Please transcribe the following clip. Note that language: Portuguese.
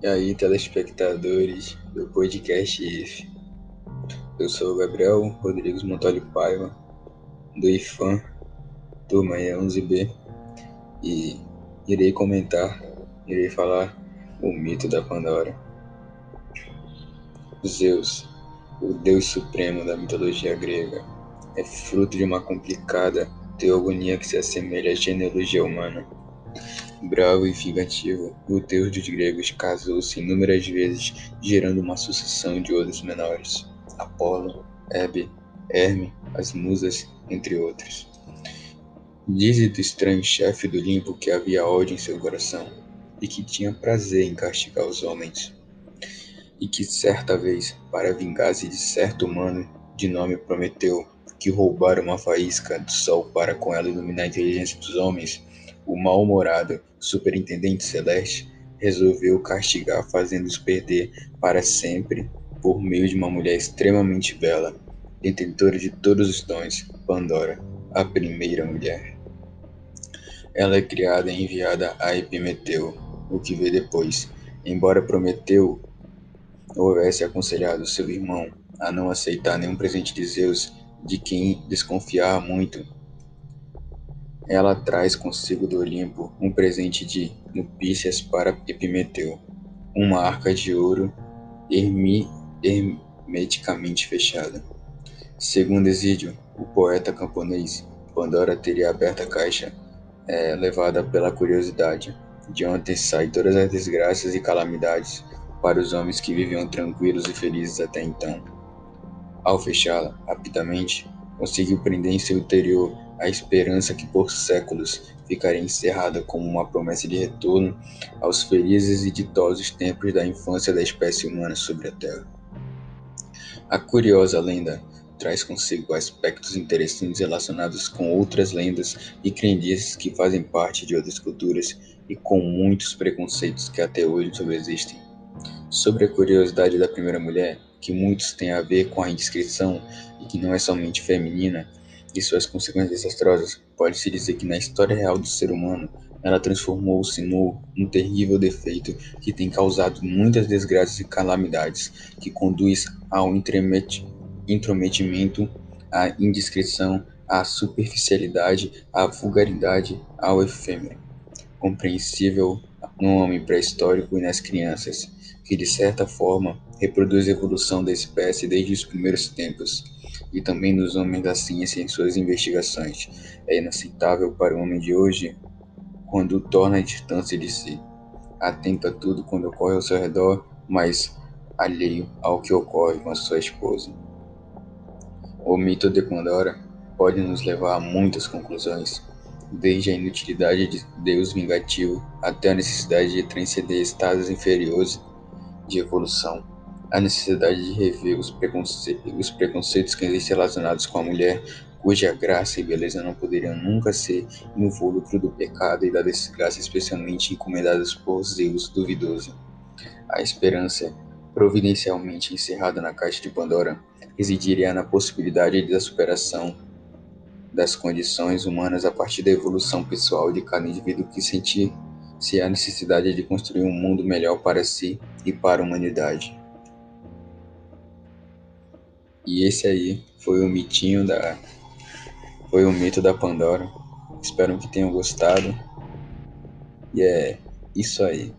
E aí, telespectadores do podcast IF. Eu sou o Gabriel Rodrigues Montoli Paiva, do IFAM, turma 11B, e irei comentar, irei falar o mito da Pandora. Zeus, o deus supremo da mitologia grega, é fruto de uma complicada teogonia que se assemelha à genealogia humana Bravo e vingativo, o deus dos gregos casou-se inúmeras vezes, gerando uma sucessão de outros menores: Apolo, Hebe, Herme, as musas, entre outros. Dize do estranho chefe do limbo que havia ódio em seu coração e que tinha prazer em castigar os homens, e que certa vez, para vingar-se de certo humano de nome Prometeu, que roubara uma faísca do sol para com ela iluminar a inteligência dos homens, o mal-humorado Superintendente Celeste resolveu castigar fazendo-os perder para sempre por meio de uma mulher extremamente bela, detentora de todos os dons, Pandora, a primeira mulher. Ela é criada e enviada a Epimeteu, o que vê depois. Embora Prometeu houvesse aconselhado seu irmão a não aceitar nenhum presente de Zeus, de quem desconfiava muito, ela traz consigo do Olimpo um presente de nupícias para Epimeteu, uma arca de ouro hermi, hermeticamente fechada. Segundo Exídio, o poeta camponês, Pandora teria aberto a caixa, é, levada pela curiosidade, de onde saem todas as desgraças e calamidades para os homens que viviam tranquilos e felizes até então. Ao fechá-la, rapidamente, conseguiu prender em seu interior a esperança que por séculos ficaria encerrada como uma promessa de retorno aos felizes e ditosos tempos da infância da espécie humana sobre a Terra. A curiosa lenda traz consigo aspectos interessantes relacionados com outras lendas e crendices que fazem parte de outras culturas e com muitos preconceitos que até hoje subsistem. Sobre a curiosidade da primeira mulher, que muitos têm a ver com a indiscrição e que não é somente feminina, e suas consequências desastrosas, pode-se dizer que na história real do ser humano, ela transformou-se no um terrível defeito que tem causado muitas desgraças e calamidades, que conduz ao intrometimento, à indiscrição, à superficialidade, à vulgaridade, ao efêmero. Compreensível no homem pré-histórico e nas crianças, que de certa forma reproduz a evolução da espécie desde os primeiros tempos e também nos homens da ciência em suas investigações. É inaceitável para o homem de hoje quando torna a distância de si, atento a tudo quando ocorre ao seu redor, mas alheio ao que ocorre com a sua esposa. O mito de Pandora pode nos levar a muitas conclusões, desde a inutilidade de Deus vingativo até a necessidade de transcender estados inferiores de evolução a necessidade de rever os, preconce os preconceitos que existem relacionados com a mulher, cuja graça e beleza não poderiam nunca ser invólucro do pecado e da desgraça, especialmente encomendadas por Zeus duvidoso. A esperança, providencialmente encerrada na caixa de Pandora, residiria na possibilidade da superação das condições humanas a partir da evolução pessoal de cada indivíduo que sentir se a necessidade de construir um mundo melhor para si e para a humanidade. E esse aí foi o mitinho da. Foi o mito da Pandora. Espero que tenham gostado. E é isso aí.